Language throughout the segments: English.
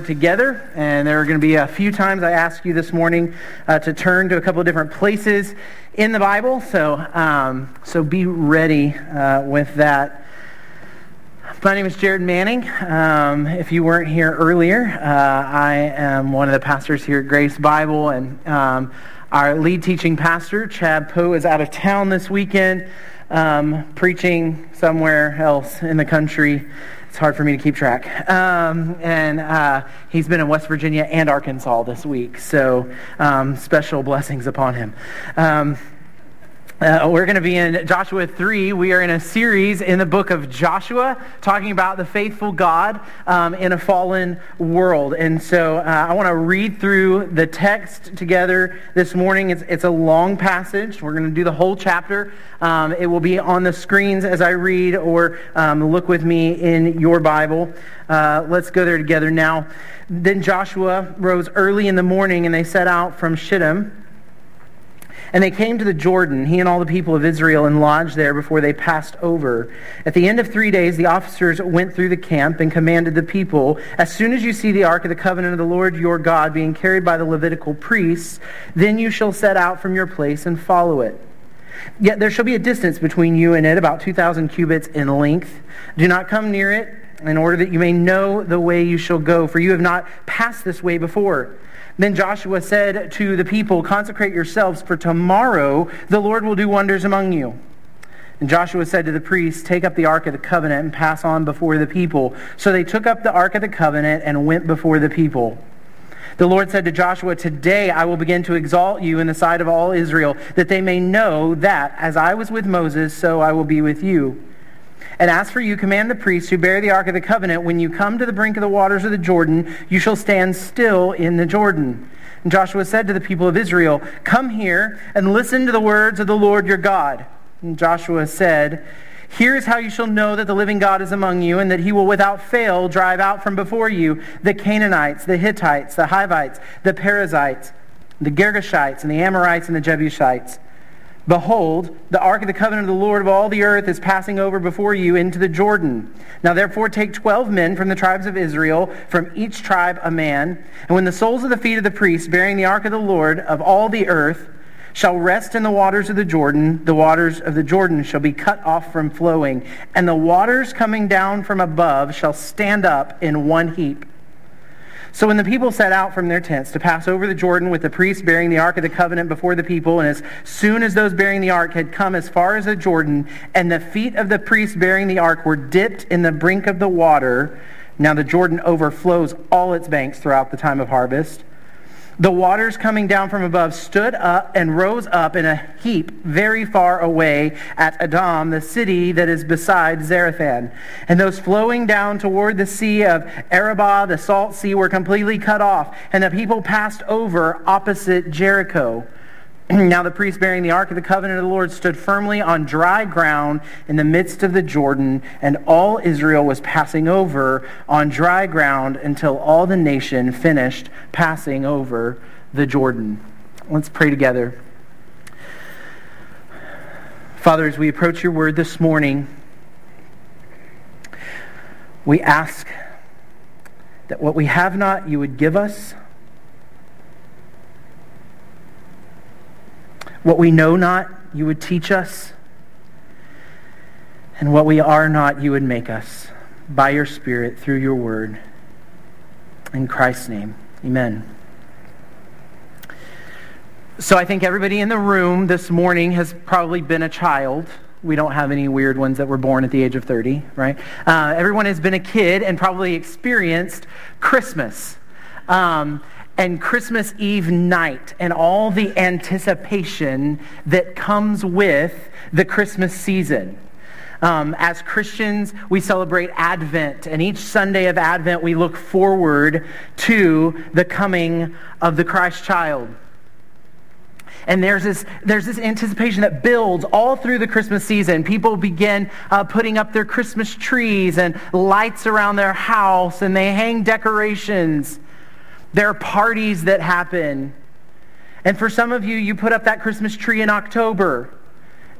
Together, and there are going to be a few times I ask you this morning uh, to turn to a couple of different places in the Bible. So, um, so be ready uh, with that. My name is Jared Manning. Um, if you weren't here earlier, uh, I am one of the pastors here at Grace Bible, and um, our lead teaching pastor, Chad Poe, is out of town this weekend, um, preaching somewhere else in the country. It's hard for me to keep track. Um, and uh, he's been in West Virginia and Arkansas this week, so um, special blessings upon him. Um, uh, we're going to be in Joshua 3. We are in a series in the book of Joshua talking about the faithful God um, in a fallen world. And so uh, I want to read through the text together this morning. It's, it's a long passage. We're going to do the whole chapter. Um, it will be on the screens as I read, or um, look with me in your Bible. Uh, let's go there together now. Then Joshua rose early in the morning, and they set out from Shittim. And they came to the Jordan, he and all the people of Israel, and lodged there before they passed over. At the end of three days, the officers went through the camp and commanded the people, As soon as you see the ark of the covenant of the Lord your God being carried by the Levitical priests, then you shall set out from your place and follow it. Yet there shall be a distance between you and it, about 2,000 cubits in length. Do not come near it, in order that you may know the way you shall go, for you have not passed this way before. Then Joshua said to the people, Consecrate yourselves, for tomorrow the Lord will do wonders among you. And Joshua said to the priests, Take up the Ark of the Covenant and pass on before the people. So they took up the Ark of the Covenant and went before the people. The Lord said to Joshua, Today I will begin to exalt you in the sight of all Israel, that they may know that as I was with Moses, so I will be with you. And as for you, command the priests who bear the Ark of the Covenant, when you come to the brink of the waters of the Jordan, you shall stand still in the Jordan. And Joshua said to the people of Israel, Come here and listen to the words of the Lord your God. And Joshua said, Here is how you shall know that the living God is among you, and that he will without fail drive out from before you the Canaanites, the Hittites, the Hivites, the Perizzites, the Girgashites, and the Amorites, and the Jebusites Behold, the ark of the covenant of the Lord of all the earth is passing over before you into the Jordan. Now therefore take twelve men from the tribes of Israel, from each tribe a man. And when the soles of the feet of the priests bearing the ark of the Lord of all the earth shall rest in the waters of the Jordan, the waters of the Jordan shall be cut off from flowing, and the waters coming down from above shall stand up in one heap. So when the people set out from their tents to pass over the Jordan with the priests bearing the Ark of the Covenant before the people, and as soon as those bearing the Ark had come as far as the Jordan, and the feet of the priests bearing the Ark were dipped in the brink of the water, now the Jordan overflows all its banks throughout the time of harvest, the waters coming down from above stood up and rose up in a heap very far away at Adam, the city that is beside Zarethan. And those flowing down toward the sea of Arabah, the salt sea, were completely cut off, and the people passed over opposite Jericho. now the priest bearing the ark of the covenant of the Lord stood firmly on dry ground in the midst of the Jordan, and all Israel was passing over on dry ground until all the nation finished passing over the Jordan. Let's pray together. Father, as we approach your word this morning, we ask that what we have not, you would give us What we know not, you would teach us. And what we are not, you would make us by your Spirit through your word. In Christ's name, amen. So I think everybody in the room this morning has probably been a child. We don't have any weird ones that were born at the age of 30, right? Uh, everyone has been a kid and probably experienced Christmas. Um, and Christmas Eve night and all the anticipation that comes with the Christmas season. Um, as Christians, we celebrate Advent, and each Sunday of Advent, we look forward to the coming of the Christ child. And there's this, there's this anticipation that builds all through the Christmas season. People begin uh, putting up their Christmas trees and lights around their house, and they hang decorations. There are parties that happen. And for some of you, you put up that Christmas tree in October.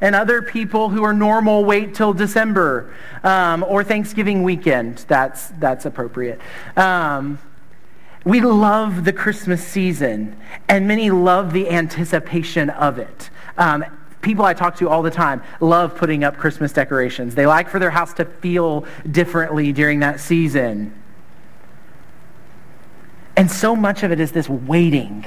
And other people who are normal wait till December um, or Thanksgiving weekend. That's, that's appropriate. Um, We love the Christmas season, and many love the anticipation of it. Um, people I talk to all the time love putting up Christmas decorations. They like for their house to feel differently during that season. And so much of it is this waiting.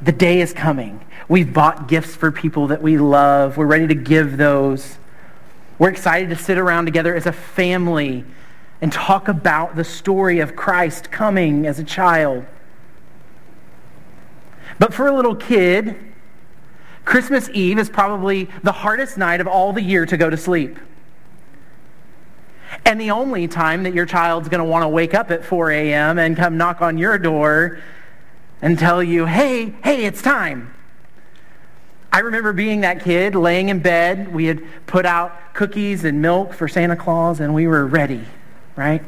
The day is coming. We've bought gifts for people that we love. We're ready to give those. We're excited to sit around together as a family and talk about the story of Christ coming as a child. But for a little kid, Christmas Eve is probably the hardest night of all the year to go to sleep. And the only time that your child's going to want to wake up at 4 a.m. and come knock on your door and tell you, hey, hey, it's time. I remember being that kid laying in bed. We had put out cookies and milk for Santa Claus, and we were ready right?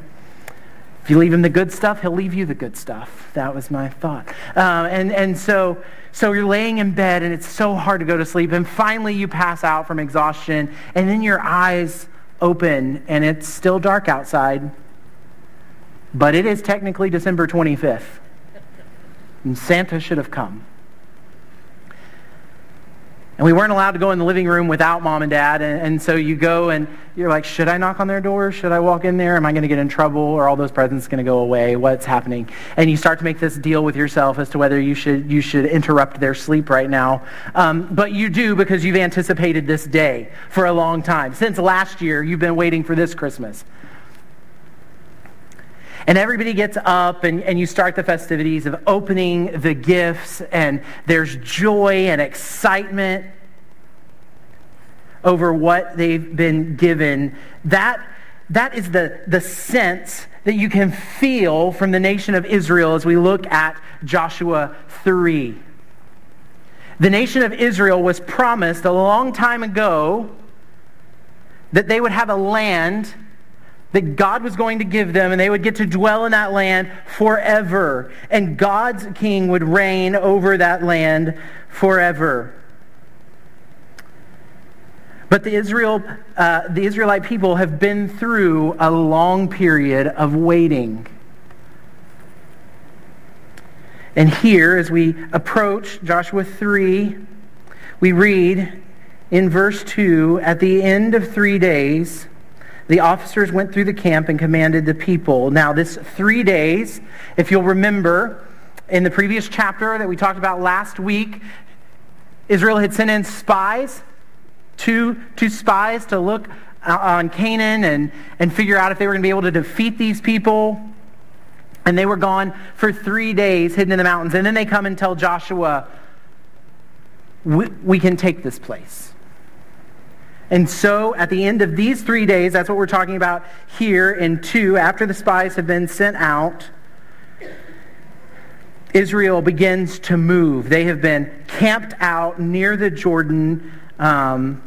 If you leave him the good stuff, he'll leave you the good stuff. That was my thought. Um, and, and so, so you're laying in bed and it's so hard to go to sleep. And finally you pass out from exhaustion and then your eyes open and it's still dark outside. But it is technically December 25th. And Santa should have come. And we weren't allowed to go in the living room without mom and dad. And, and, so you go and you're like, should I knock on their door? Should I walk in there? Am I going to get in trouble? Are all those presents going to go away? What's happening? And you start to make this deal with yourself as to whether you should, you should interrupt their sleep right now. Um, but you do because you've anticipated this day for a long time. Since last year, you've been waiting for this Christmas. And everybody gets up and, and you start the festivities of opening the gifts, and there's joy and excitement over what they've been given. That, that is the, the sense that you can feel from the nation of Israel as we look at Joshua 3. The nation of Israel was promised a long time ago that they would have a land that God was going to give them, and they would get to dwell in that land forever. And God's king would reign over that land forever. But the, Israel, uh, the Israelite people have been through a long period of waiting. And here, as we approach Joshua 3, we read in verse 2 At the end of three days, the officers went through the camp and commanded the people. Now, this three days, if you'll remember, in the previous chapter that we talked about last week, Israel had sent in spies, two, two spies to look on Canaan and, and figure out if they were going to be able to defeat these people. And they were gone for three days hidden in the mountains. And then they come and tell Joshua, we, we can take this place. And so at the end of these three days, that's what we're talking about here in 2, after the spies have been sent out, Israel begins to move. They have been camped out near the Jordan um,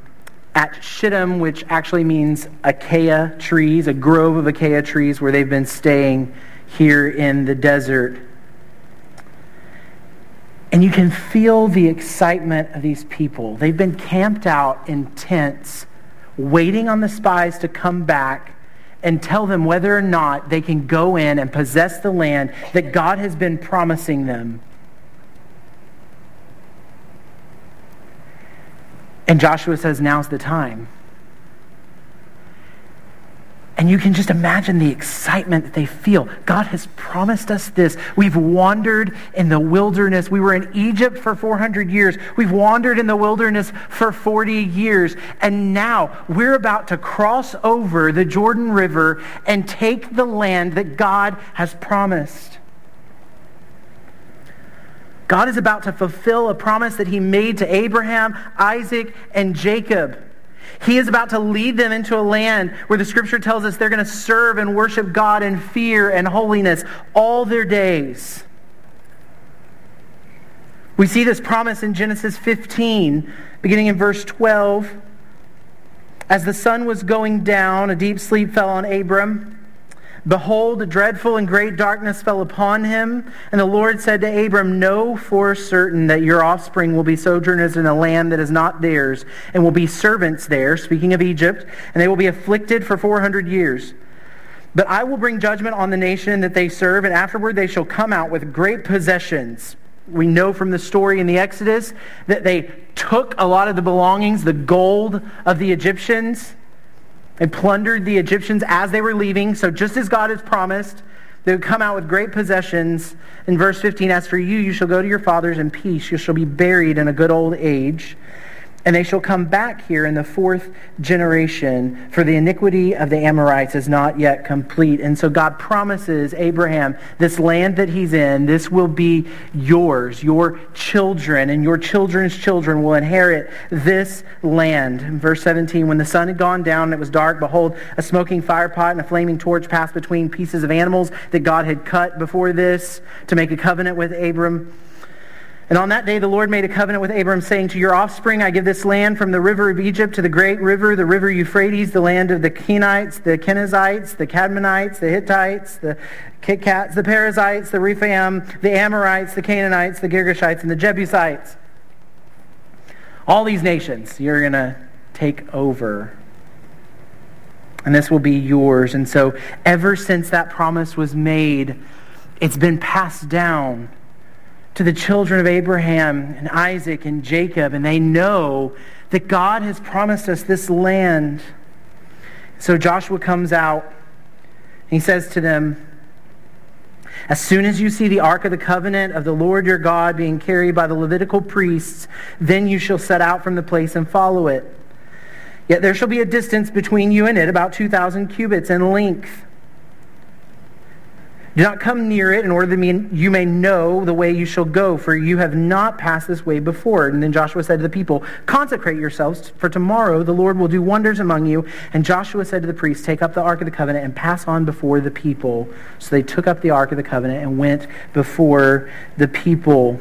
at Shittim, which actually means acacia trees, a grove of acacia trees where they've been staying here in the desert. And you can feel the excitement of these people. They've been camped out in tents, waiting on the spies to come back and tell them whether or not they can go in and possess the land that God has been promising them. And Joshua says, now's the time. And you can just imagine the excitement that they feel. God has promised us this. We've wandered in the wilderness. We were in Egypt for 400 years. We've wandered in the wilderness for 40 years. And now we're about to cross over the Jordan River and take the land that God has promised. God is about to fulfill a promise that he made to Abraham, Isaac, and Jacob. He is about to lead them into a land where the scripture tells us they're going to serve and worship God in fear and holiness all their days. We see this promise in Genesis 15, beginning in verse 12. As the sun was going down, a deep sleep fell on Abram. Behold, a dreadful and great darkness fell upon him. And the Lord said to Abram, Know for certain that your offspring will be sojourners in a land that is not theirs, and will be servants there, speaking of Egypt, and they will be afflicted for 400 years. But I will bring judgment on the nation that they serve, and afterward they shall come out with great possessions. We know from the story in the Exodus that they took a lot of the belongings, the gold of the Egyptians. They plundered the Egyptians as they were leaving. So just as God has promised, they would come out with great possessions. In verse 15, as for you, you shall go to your fathers in peace. You shall be buried in a good old age. And they shall come back here in the fourth generation, for the iniquity of the Amorites is not yet complete. And so God promises Abraham, this land that he's in, this will be yours. Your children and your children's children will inherit this land. In verse 17, when the sun had gone down and it was dark, behold, a smoking firepot and a flaming torch passed between pieces of animals that God had cut before this to make a covenant with Abram. And on that day the Lord made a covenant with Abram, saying, To your offspring I give this land from the river of Egypt to the great river, the river Euphrates, the land of the Kenites, the Kenizzites, the Kadmonites, the Hittites, the Kitcats, the Perizzites, the Rephaim, the Amorites, the Canaanites, the Girgashites, and the Jebusites. All these nations you're going to take over. And this will be yours. And so ever since that promise was made, it's been passed down to the children of Abraham and Isaac and Jacob, and they know that God has promised us this land. So Joshua comes out, and he says to them, as soon as you see the ark of the covenant of the Lord your God being carried by the Levitical priests, then you shall set out from the place and follow it. Yet there shall be a distance between you and it, about 2,000 cubits in length. Do not come near it in order that you may know the way you shall go, for you have not passed this way before. And then Joshua said to the people, Consecrate yourselves, for tomorrow the Lord will do wonders among you. And Joshua said to the priests, Take up the ark of the covenant and pass on before the people. So they took up the ark of the covenant and went before the people.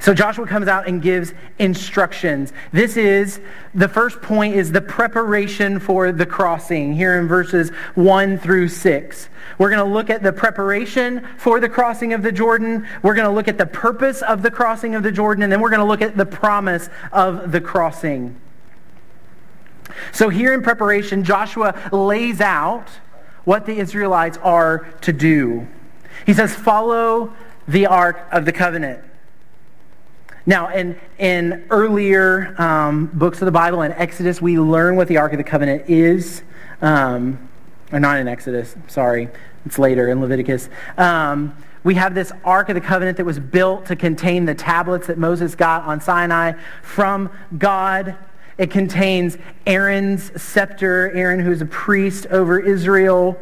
So Joshua comes out and gives instructions. This is, the first point is the preparation for the crossing here in verses 1 through 6. We're going to look at the preparation for the crossing of the Jordan. We're going to look at the purpose of the crossing of the Jordan. And then we're going to look at the promise of the crossing. So here in preparation, Joshua lays out what the Israelites are to do. He says, follow the ark of the covenant. Now, in, in earlier um, books of the Bible, in Exodus, we learn what the Ark of the Covenant is. Um, or not in Exodus, sorry. It's later in Leviticus. Um, we have this Ark of the Covenant that was built to contain the tablets that Moses got on Sinai from God. It contains Aaron's scepter, Aaron who's a priest over Israel.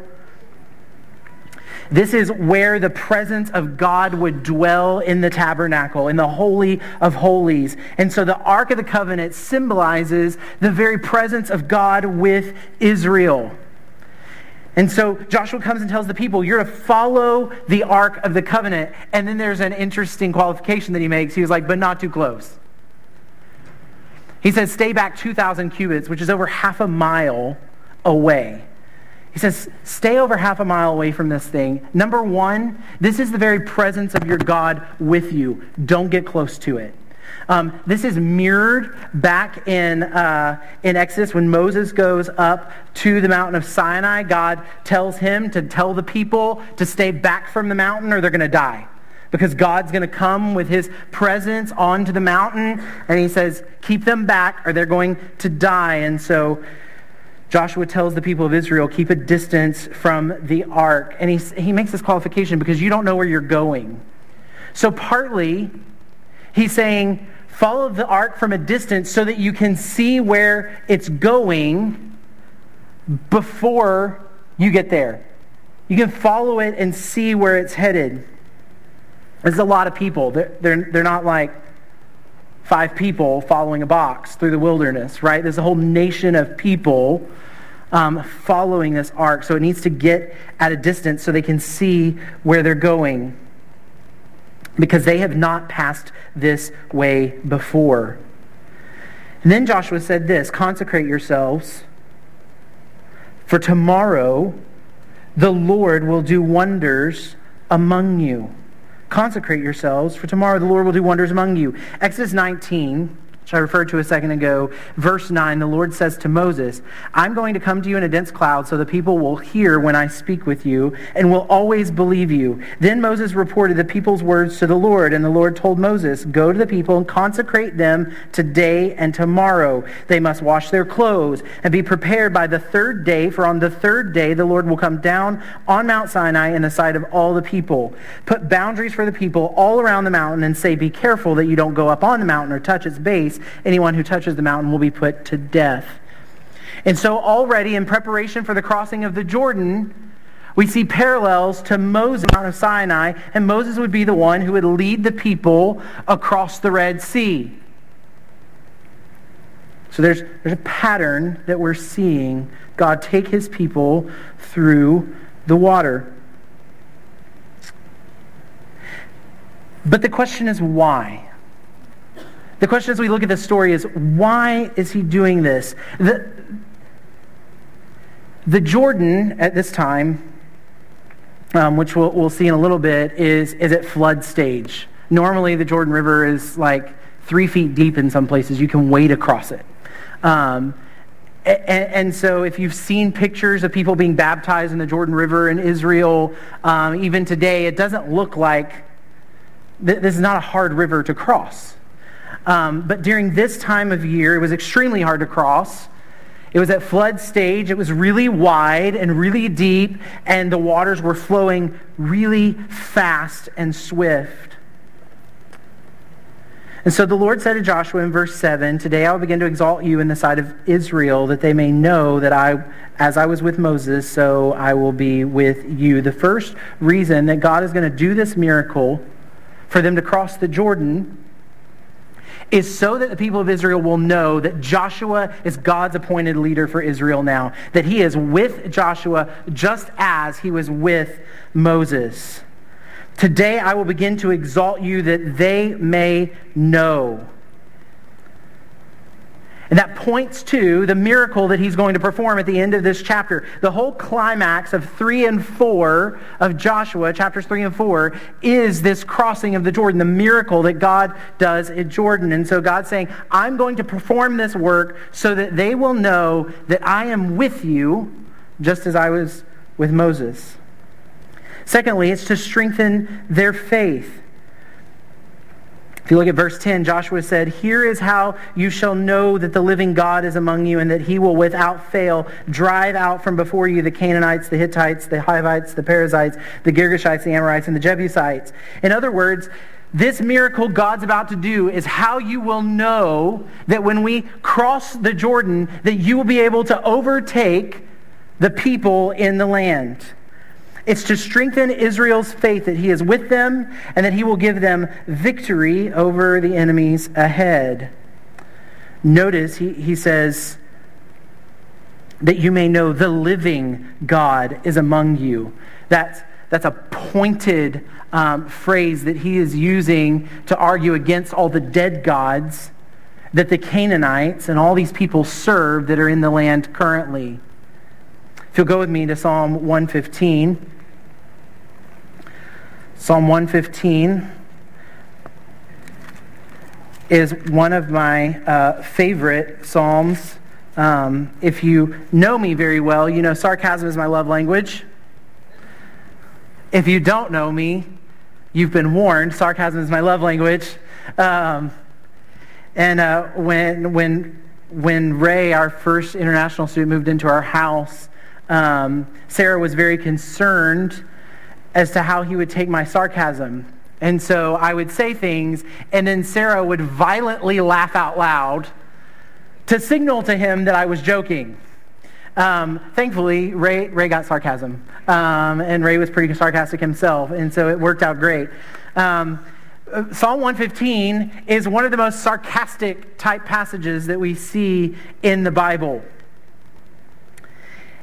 This is where the presence of God would dwell in the tabernacle, in the Holy of Holies. And so the Ark of the Covenant symbolizes the very presence of God with Israel. And so Joshua comes and tells the people, you're to follow the Ark of the Covenant. And then there's an interesting qualification that he makes. He was like, but not too close. He says, stay back 2,000 cubits, which is over half a mile away. He says, stay over half a mile away from this thing. Number one, this is the very presence of your God with you. Don't get close to it. Um, this is mirrored back in, uh, in Exodus when Moses goes up to the mountain of Sinai. God tells him to tell the people to stay back from the mountain or they're going to die. Because God's going to come with his presence onto the mountain. And he says, keep them back or they're going to die. And so Joshua tells the people of Israel, keep a distance from the ark. And he, he makes this qualification because you don't know where you're going. So partly, he's saying, follow the ark from a distance so that you can see where it's going before you get there. You can follow it and see where it's headed. There's a lot of people. They're, they're, they're not like five people following a box through the wilderness, right? There's a whole nation of people um, following this ark. So it needs to get at a distance so they can see where they're going because they have not passed this way before. And then Joshua said this Consecrate yourselves, for tomorrow the Lord will do wonders among you. Consecrate yourselves, for tomorrow the Lord will do wonders among you. Exodus 19 which I referred to a second ago, verse 9, the Lord says to Moses, I'm going to come to you in a dense cloud so the people will hear when I speak with you and will always believe you. Then Moses reported the people's words to the Lord, and the Lord told Moses, Go to the people and consecrate them today and tomorrow. They must wash their clothes and be prepared by the third day, for on the third day the Lord will come down on Mount Sinai in the sight of all the people. Put boundaries for the people all around the mountain and say, Be careful that you don't go up on the mountain or touch its base anyone who touches the mountain will be put to death. And so already in preparation for the crossing of the Jordan, we see parallels to Moses, on Mount of Sinai, and Moses would be the one who would lead the people across the Red Sea. So there's, there's a pattern that we're seeing God take his people through the water. But the question is why? The question as we look at this story is why is he doing this? The, the Jordan at this time, um, which we'll, we'll see in a little bit, is, is at flood stage. Normally, the Jordan River is like three feet deep in some places. You can wade across it. Um, and, and, so if you've seen pictures of people being baptized in the Jordan River in Israel, um, even today, it doesn't look like th- this is not a hard river to cross. Um, but during this time of year, it was extremely hard to cross. It was at flood stage. It was really wide and really deep, and the waters were flowing really fast and swift. And so the Lord said to Joshua in verse 7, Today I will begin to exalt you in the sight of Israel, that they may know that I, as I was with Moses, so I will be with you. The first reason that God is going to do this miracle for them to cross the Jordan is so that the people of Israel will know that Joshua is God's appointed leader for Israel now, that he is with Joshua just as he was with Moses. Today I will begin to exalt you that they may know and that points to the miracle that he's going to perform at the end of this chapter. The whole climax of 3 and 4 of Joshua, chapters 3 and 4, is this crossing of the Jordan, the miracle that God does at Jordan. And so God's saying, I'm going to perform this work so that they will know that I am with you, just as I was with Moses. Secondly, it's to strengthen their faith. If you look at verse 10, Joshua said, Here is how you shall know that the living God is among you and that he will without fail drive out from before you the Canaanites, the Hittites, the Hivites, the Perizzites, the Girgashites, the Amorites, and the Jebusites. In other words, this miracle God's about to do is how you will know that when we cross the Jordan, that you will be able to overtake the people in the land. It's to strengthen Israel's faith that he is with them and that he will give them victory over the enemies ahead. Notice he, he says that you may know the living God is among you. That's, that's a pointed um, phrase that he is using to argue against all the dead gods that the Canaanites and all these people serve that are in the land currently. If you'll go with me to Psalm 115. Psalm 115 is one of my uh, favorite psalms. Um, if you know me very well, you know sarcasm is my love language. If you don't know me, you've been warned. Sarcasm is my love language. Um, and uh, when, when, when Ray, our first international student, moved into our house, um, Sarah was very concerned as to how he would take my sarcasm. And so I would say things, and then Sarah would violently laugh out loud to signal to him that I was joking. Um, thankfully, Ray, Ray got sarcasm, um, and Ray was pretty sarcastic himself, and so it worked out great. Um, Psalm 115 is one of the most sarcastic type passages that we see in the Bible.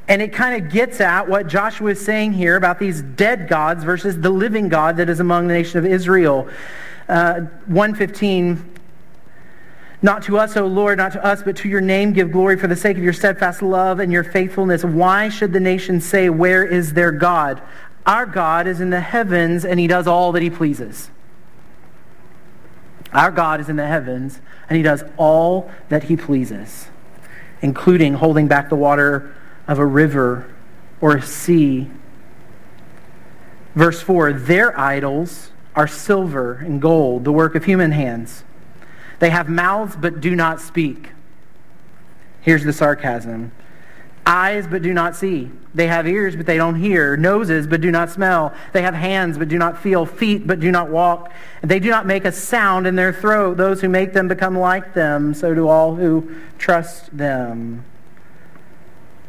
And it kind of gets at what Joshua is saying here about these dead gods versus the living God that is among the nation of Israel. Uh, 115 not to us, O Lord, not to us, but to your name give glory for the sake of your steadfast love and your faithfulness. Why should the nations say, Where is their God? Our God is in the heavens, and he does all that he pleases. Our God is in the heavens, and he does all that he pleases, including holding back the water of a river or a sea. Verse 4 Their idols are silver and gold, the work of human hands. They have mouths but do not speak. Here's the sarcasm eyes but do not see. They have ears but they don't hear, noses but do not smell. They have hands but do not feel, feet but do not walk. They do not make a sound in their throat. Those who make them become like them, so do all who trust them.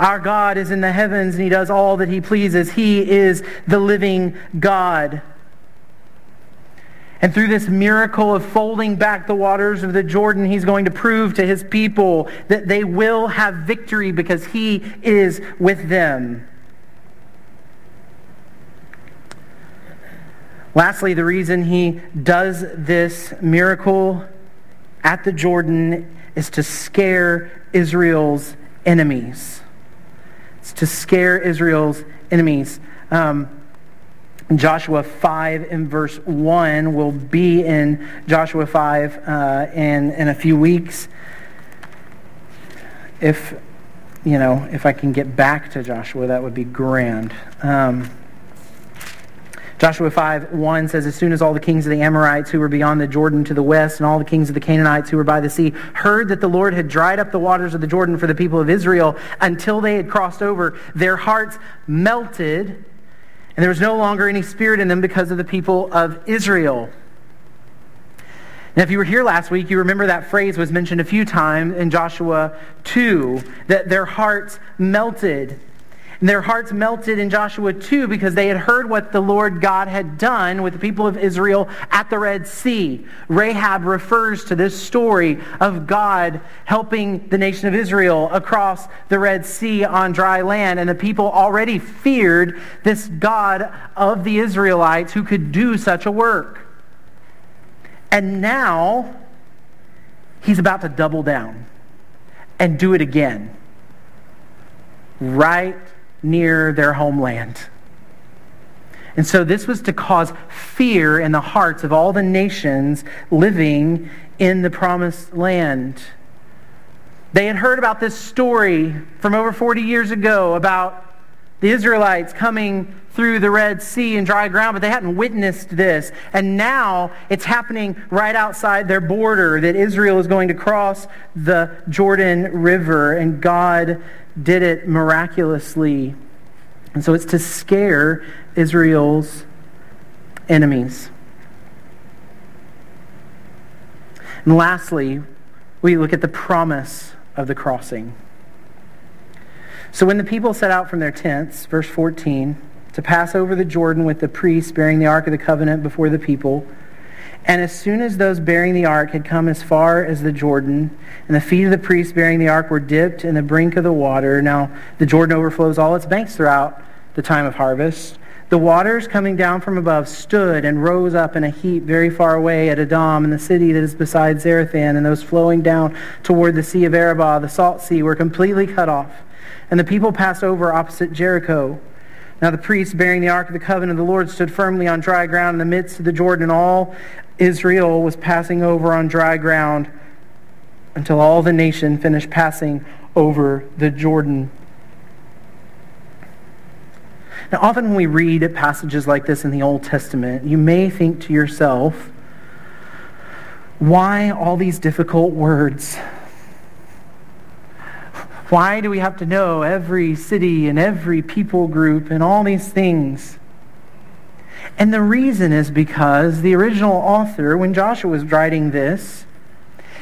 Our God is in the heavens and he does all that he pleases. He is the living God. And through this miracle of folding back the waters of the Jordan, he's going to prove to his people that they will have victory because he is with them. Lastly, the reason he does this miracle at the Jordan is to scare Israel's enemies. To scare Israel's enemies. Um, Joshua 5 in verse 1. will be in Joshua 5 uh, in, in a few weeks. If, you know, if I can get back to Joshua, that would be grand. Um, Joshua 5, 1 says, As soon as all the kings of the Amorites who were beyond the Jordan to the west and all the kings of the Canaanites who were by the sea heard that the Lord had dried up the waters of the Jordan for the people of Israel until they had crossed over, their hearts melted and there was no longer any spirit in them because of the people of Israel. Now, if you were here last week, you remember that phrase was mentioned a few times in Joshua 2, that their hearts melted. And their hearts melted in Joshua 2 because they had heard what the Lord God had done with the people of Israel at the Red Sea. Rahab refers to this story of God helping the nation of Israel across the Red Sea on dry land. And the people already feared this God of the Israelites who could do such a work. And now he's about to double down and do it again. Right near their homeland. And so this was to cause fear in the hearts of all the nations living in the promised land. They had heard about this story from over 40 years ago about the Israelites coming through the Red Sea and dry ground, but they hadn't witnessed this. And now it's happening right outside their border that Israel is going to cross the Jordan River, and God did it miraculously. And so it's to scare Israel's enemies. And lastly, we look at the promise of the crossing. So when the people set out from their tents, verse 14, to pass over the Jordan with the priests bearing the Ark of the Covenant before the people, and as soon as those bearing the ark had come as far as the Jordan, and the feet of the priests bearing the ark were dipped in the brink of the water, now the Jordan overflows all its banks throughout the time of harvest. The waters coming down from above stood and rose up in a heap very far away at Adam, in the city that is beside Zarethan, and those flowing down toward the sea of Arabah, the salt sea, were completely cut off. And the people passed over opposite Jericho. Now the priests bearing the ark of the covenant of the Lord stood firmly on dry ground in the midst of the Jordan, and all Israel was passing over on dry ground until all the nation finished passing over the Jordan. Now, often when we read passages like this in the Old Testament, you may think to yourself, why all these difficult words? Why do we have to know every city and every people group and all these things? And the reason is because the original author, when Joshua was writing this,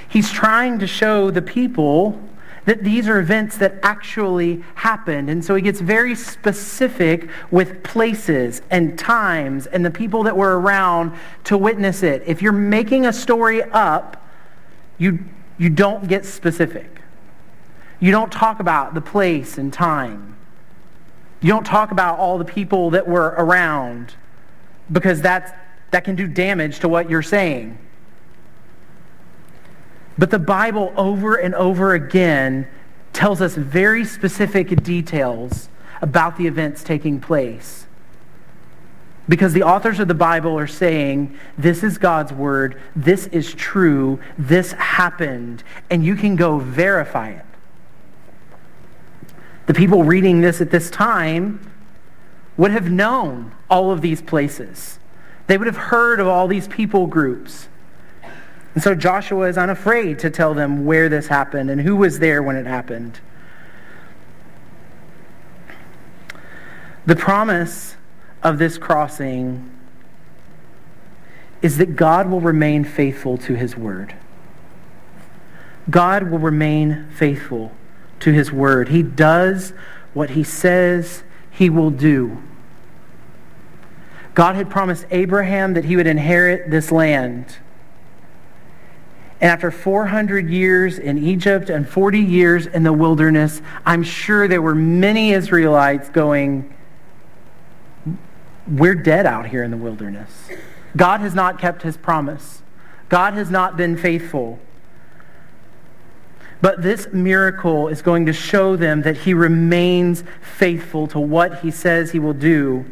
he's trying to show the people that these are events that actually happened. And so he gets very specific with places and times and the people that were around to witness it. If you're making a story up, you, you don't get specific. You don't talk about the place and time. You don't talk about all the people that were around because that's, that can do damage to what you're saying. But the Bible over and over again tells us very specific details about the events taking place. Because the authors of the Bible are saying, this is God's word, this is true, this happened, and you can go verify it. The people reading this at this time would have known all of these places. They would have heard of all these people groups. And so Joshua is unafraid to tell them where this happened and who was there when it happened. The promise of this crossing is that God will remain faithful to his word. God will remain faithful to his word. He does what he says he will do. God had promised Abraham that he would inherit this land. And after 400 years in Egypt and 40 years in the wilderness, I'm sure there were many Israelites going, We're dead out here in the wilderness. God has not kept his promise. God has not been faithful. But this miracle is going to show them that he remains faithful to what he says he will do.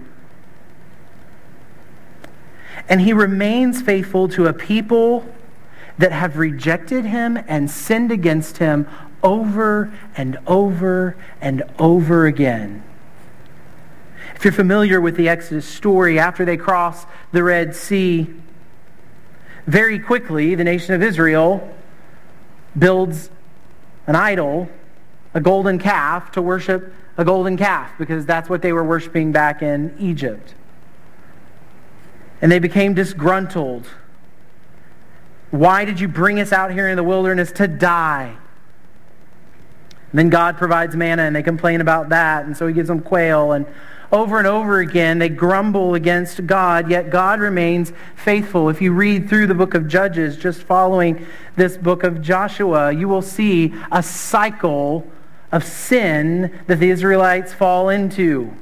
And he remains faithful to a people that have rejected him and sinned against him over and over and over again. If you're familiar with the Exodus story, after they cross the Red Sea, very quickly the nation of Israel builds an idol, a golden calf, to worship a golden calf because that's what they were worshiping back in Egypt. And they became disgruntled. Why did you bring us out here in the wilderness to die? And then God provides manna and they complain about that. And so he gives them quail. And over and over again, they grumble against God, yet God remains faithful. If you read through the book of Judges, just following this book of Joshua, you will see a cycle of sin that the Israelites fall into.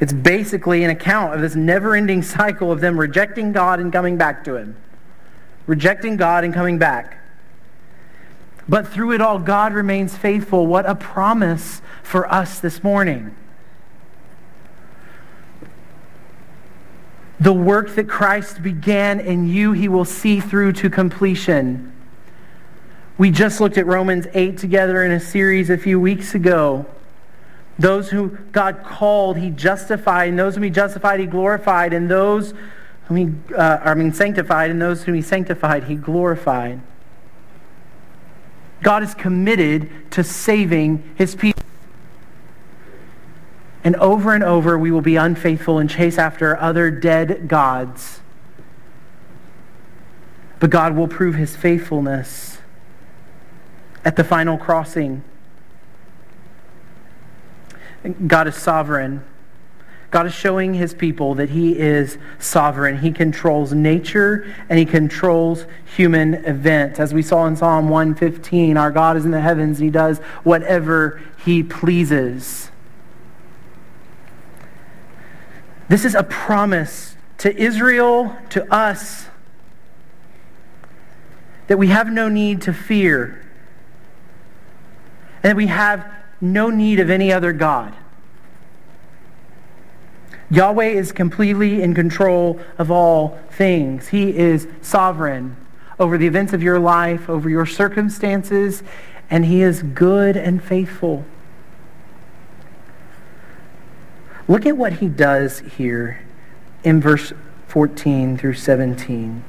It's basically an account of this never ending cycle of them rejecting God and coming back to Him. Rejecting God and coming back. But through it all, God remains faithful. What a promise for us this morning. The work that Christ began in you, he will see through to completion. We just looked at Romans 8 together in a series a few weeks ago. Those who God called, he justified, and those whom he justified, he glorified, and those whom he, uh, I mean, sanctified, and those whom he sanctified, he glorified. God is committed to saving his people. And over and over, we will be unfaithful and chase after other dead gods. But God will prove his faithfulness at the final crossing. God is sovereign. God is showing his people that he is sovereign. He controls nature and he controls human events. As we saw in Psalm 115, our God is in the heavens and he does whatever he pleases. This is a promise to Israel, to us, that we have no need to fear and that we have no need of any other God. Yahweh is completely in control of all things. He is sovereign over the events of your life, over your circumstances, and he is good and faithful. Look at what he does here in verse 14 through 17.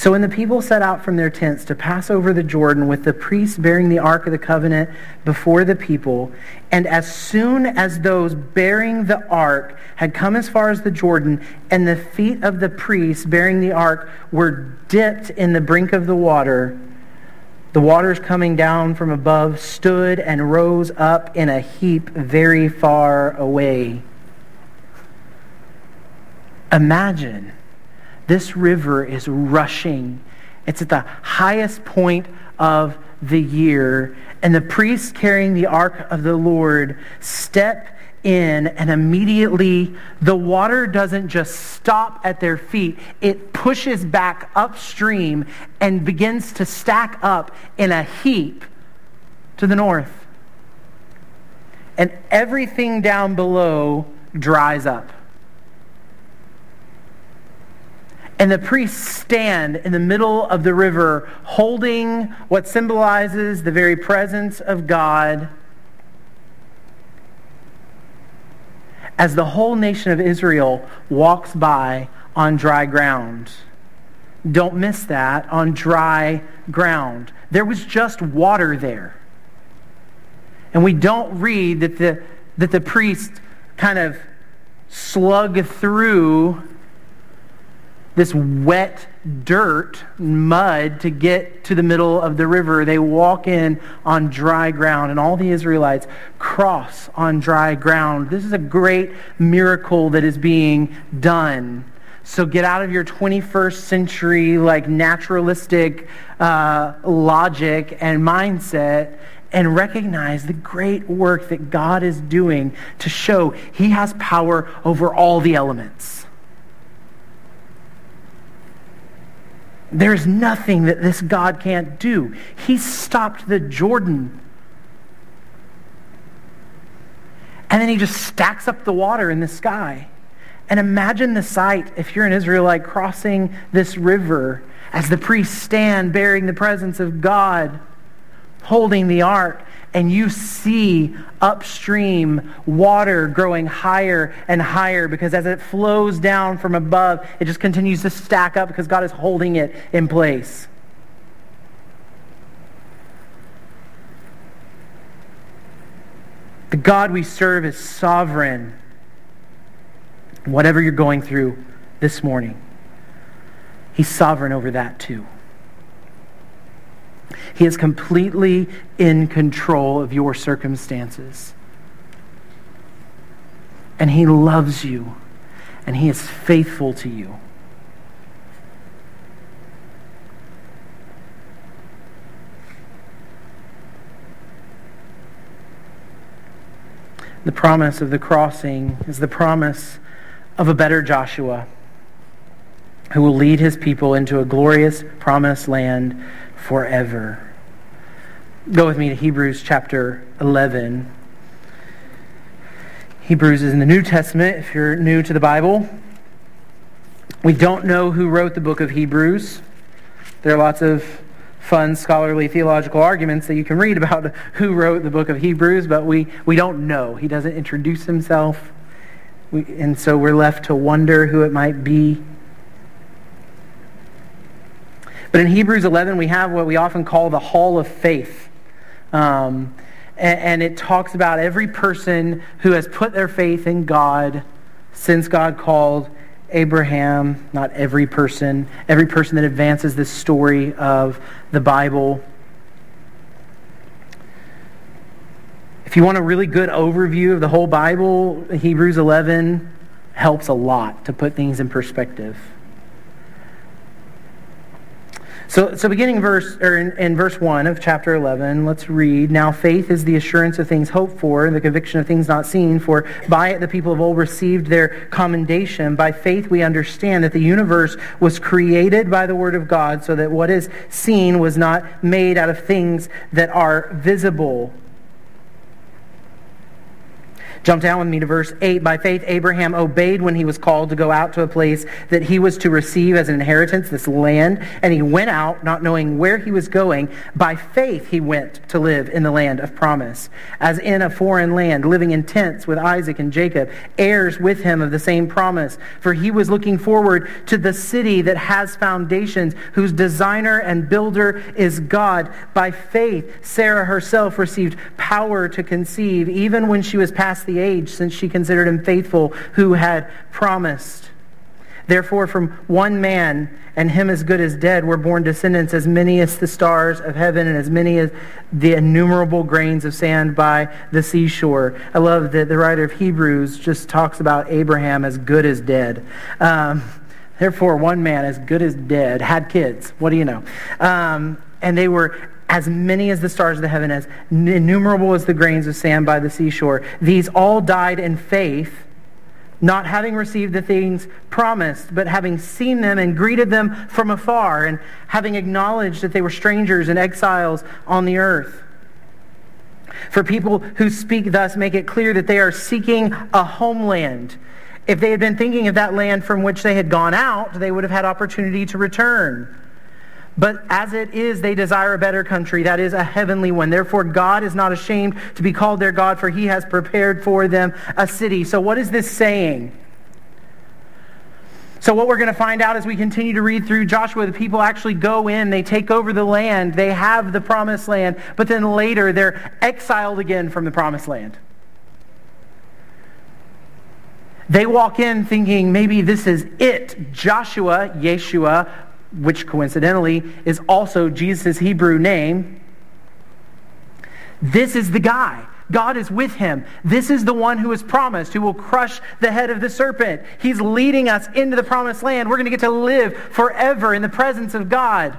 So when the people set out from their tents to pass over the Jordan with the priests bearing the ark of the covenant before the people, and as soon as those bearing the ark had come as far as the Jordan, and the feet of the priests bearing the ark were dipped in the brink of the water, the waters coming down from above stood and rose up in a heap very far away. Imagine this river is rushing. It's at the highest point of the year. And the priests carrying the ark of the Lord step in, and immediately the water doesn't just stop at their feet, it pushes back upstream and begins to stack up in a heap to the north. And everything down below dries up. And the priests stand in the middle of the river holding what symbolizes the very presence of God as the whole nation of Israel walks by on dry ground. Don't miss that, on dry ground. There was just water there. And we don't read that the, that the priest kind of slug through this wet dirt, mud to get to the middle of the river. They walk in on dry ground, and all the Israelites cross on dry ground. This is a great miracle that is being done. So get out of your 21st century, like naturalistic uh, logic and mindset and recognize the great work that God is doing to show he has power over all the elements. There's nothing that this God can't do. He stopped the Jordan. And then he just stacks up the water in the sky. And imagine the sight if you're an Israelite crossing this river as the priests stand bearing the presence of God, holding the ark and you see upstream water growing higher and higher because as it flows down from above, it just continues to stack up because God is holding it in place. The God we serve is sovereign. Whatever you're going through this morning, He's sovereign over that too. He is completely in control of your circumstances. And He loves you, and He is faithful to you. The promise of the crossing is the promise of a better Joshua who will lead his people into a glorious promised land forever. Go with me to Hebrews chapter 11. Hebrews is in the New Testament if you're new to the Bible. We don't know who wrote the book of Hebrews. There are lots of fun scholarly theological arguments that you can read about who wrote the book of Hebrews, but we, we don't know. He doesn't introduce himself. We, and so we're left to wonder who it might be. But in Hebrews 11, we have what we often call the hall of faith. Um, and, and it talks about every person who has put their faith in God since God called Abraham, not every person, every person that advances this story of the Bible. If you want a really good overview of the whole Bible, Hebrews 11 helps a lot to put things in perspective. So, so beginning verse, or in, in, verse 1 of chapter 11, let's read. Now faith is the assurance of things hoped for, and the conviction of things not seen, for by it the people of old received their commendation. By faith we understand that the universe was created by the word of God, so that what is seen was not made out of things that are visible. Jump down with me to verse 8. By faith, Abraham obeyed when he was called to go out to a place that he was to receive as an inheritance, this land. And he went out, not knowing where he was going. By faith, he went to live in the land of promise, as in a foreign land, living in tents with Isaac and Jacob, heirs with him of the same promise. For he was looking forward to the city that has foundations, whose designer and builder is God. By faith, Sarah herself received power to conceive, even when she was past the age, since she considered him faithful who had promised. Therefore, from one man, and him as good as dead, were born descendants as many as the stars of heaven and as many as the innumerable grains of sand by the seashore. I love that the writer of Hebrews just talks about Abraham as good as dead. Um, therefore, one man as good as dead had kids. What do you know? Um, and they were as many as the stars of the heaven, as innumerable as the grains of sand by the seashore. These all died in faith, not having received the things promised, but having seen them and greeted them from afar, and having acknowledged that they were strangers and exiles on the earth. For people who speak thus make it clear that they are seeking a homeland. If they had been thinking of that land from which they had gone out, they would have had opportunity to return. But as it is, they desire a better country, that is, a heavenly one. Therefore, God is not ashamed to be called their God, for he has prepared for them a city. So, what is this saying? So, what we're going to find out as we continue to read through Joshua, the people actually go in, they take over the land, they have the promised land, but then later they're exiled again from the promised land. They walk in thinking maybe this is it. Joshua, Yeshua, which coincidentally is also Jesus' Hebrew name. This is the guy. God is with him. This is the one who is promised, who will crush the head of the serpent. He's leading us into the promised land. We're going to get to live forever in the presence of God.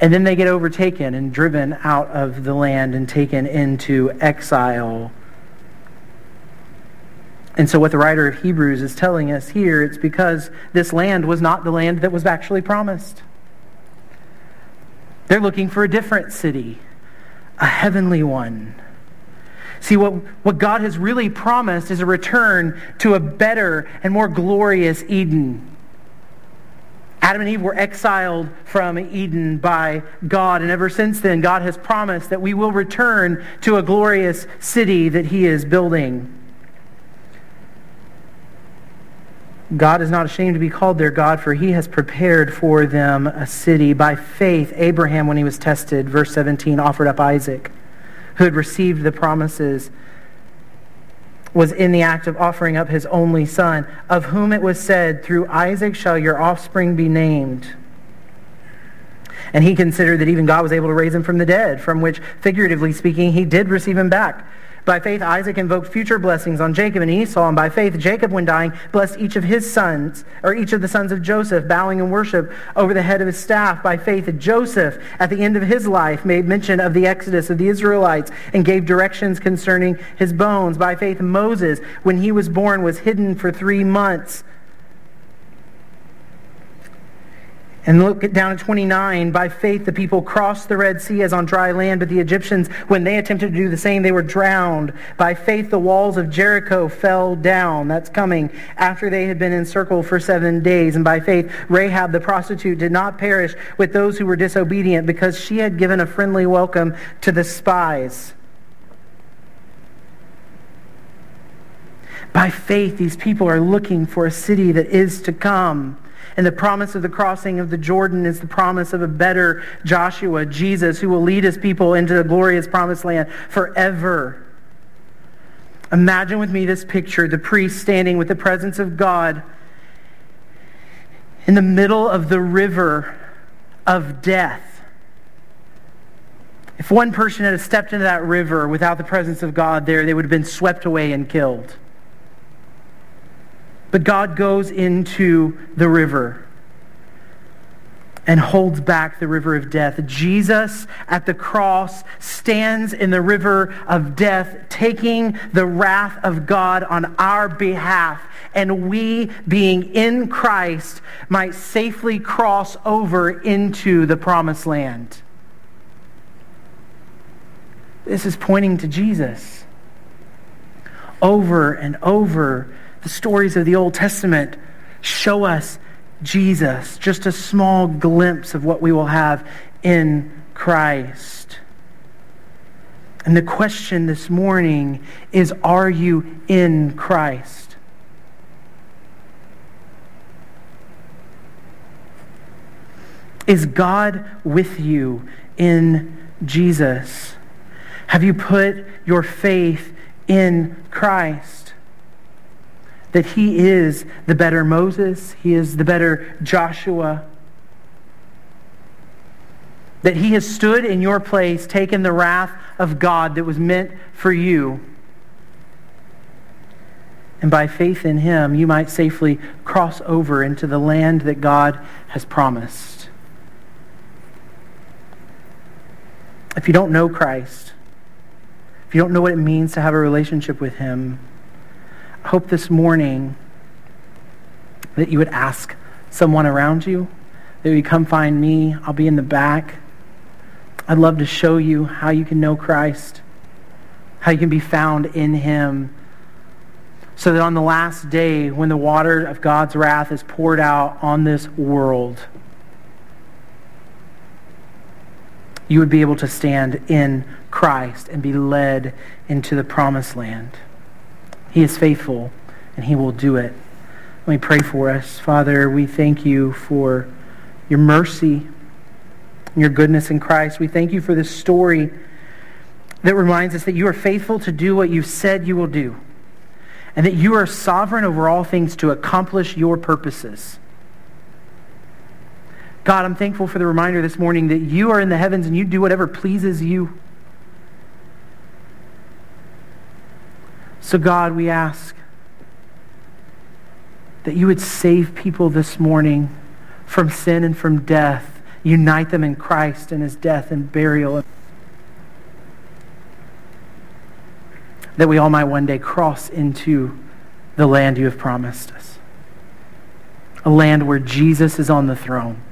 And then they get overtaken and driven out of the land and taken into exile and so, what the writer of Hebrews is telling us here, it's because this land was not the land that was actually promised. They're looking for a different city, a heavenly one. See, what, what God has really promised is a return to a better and more glorious Eden. Adam and Eve were exiled from Eden by God, and ever since then, God has promised that we will return to a glorious city that He is building. God is not ashamed to be called their God, for he has prepared for them a city. By faith, Abraham, when he was tested, verse 17, offered up Isaac, who had received the promises, was in the act of offering up his only son, of whom it was said, Through Isaac shall your offspring be named. And he considered that even God was able to raise him from the dead, from which, figuratively speaking, he did receive him back. By faith, Isaac invoked future blessings on Jacob and Esau, and by faith, Jacob, when dying, blessed each of his sons, or each of the sons of Joseph, bowing in worship over the head of his staff. By faith, Joseph, at the end of his life, made mention of the exodus of the Israelites and gave directions concerning his bones. By faith, Moses, when he was born, was hidden for three months And look down at 29. By faith, the people crossed the Red Sea as on dry land, but the Egyptians, when they attempted to do the same, they were drowned. By faith, the walls of Jericho fell down. That's coming after they had been encircled for seven days. And by faith, Rahab the prostitute did not perish with those who were disobedient because she had given a friendly welcome to the spies. By faith, these people are looking for a city that is to come. And the promise of the crossing of the Jordan is the promise of a better Joshua, Jesus, who will lead his people into the glorious promised land forever. Imagine with me this picture the priest standing with the presence of God in the middle of the river of death. If one person had stepped into that river without the presence of God there, they would have been swept away and killed. But God goes into the river and holds back the river of death. Jesus at the cross stands in the river of death, taking the wrath of God on our behalf. And we, being in Christ, might safely cross over into the promised land. This is pointing to Jesus. Over and over, the stories of the Old Testament show us Jesus, just a small glimpse of what we will have in Christ. And the question this morning is Are you in Christ? Is God with you in Jesus? Have you put your faith in Christ? That he is the better Moses, he is the better Joshua. That he has stood in your place, taken the wrath of God that was meant for you. And by faith in him, you might safely cross over into the land that God has promised. If you don't know Christ, if you don't know what it means to have a relationship with him, hope this morning that you would ask someone around you, that you come find me. I'll be in the back. I'd love to show you how you can know Christ, how you can be found in him, so that on the last day, when the water of God's wrath is poured out on this world, you would be able to stand in Christ and be led into the promised land. He is faithful, and he will do it. Let me pray for us. Father, we thank you for your mercy your goodness in Christ. We thank you for this story that reminds us that you are faithful to do what you've said you will do, and that you are sovereign over all things to accomplish your purposes. God, I'm thankful for the reminder this morning that you are in the heavens and you do whatever pleases you. So, God, we ask that you would save people this morning from sin and from death, unite them in Christ and his death and burial. That we all might one day cross into the land you have promised us. A land where Jesus is on the throne.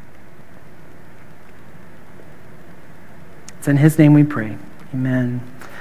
It's in his name we pray. Amen.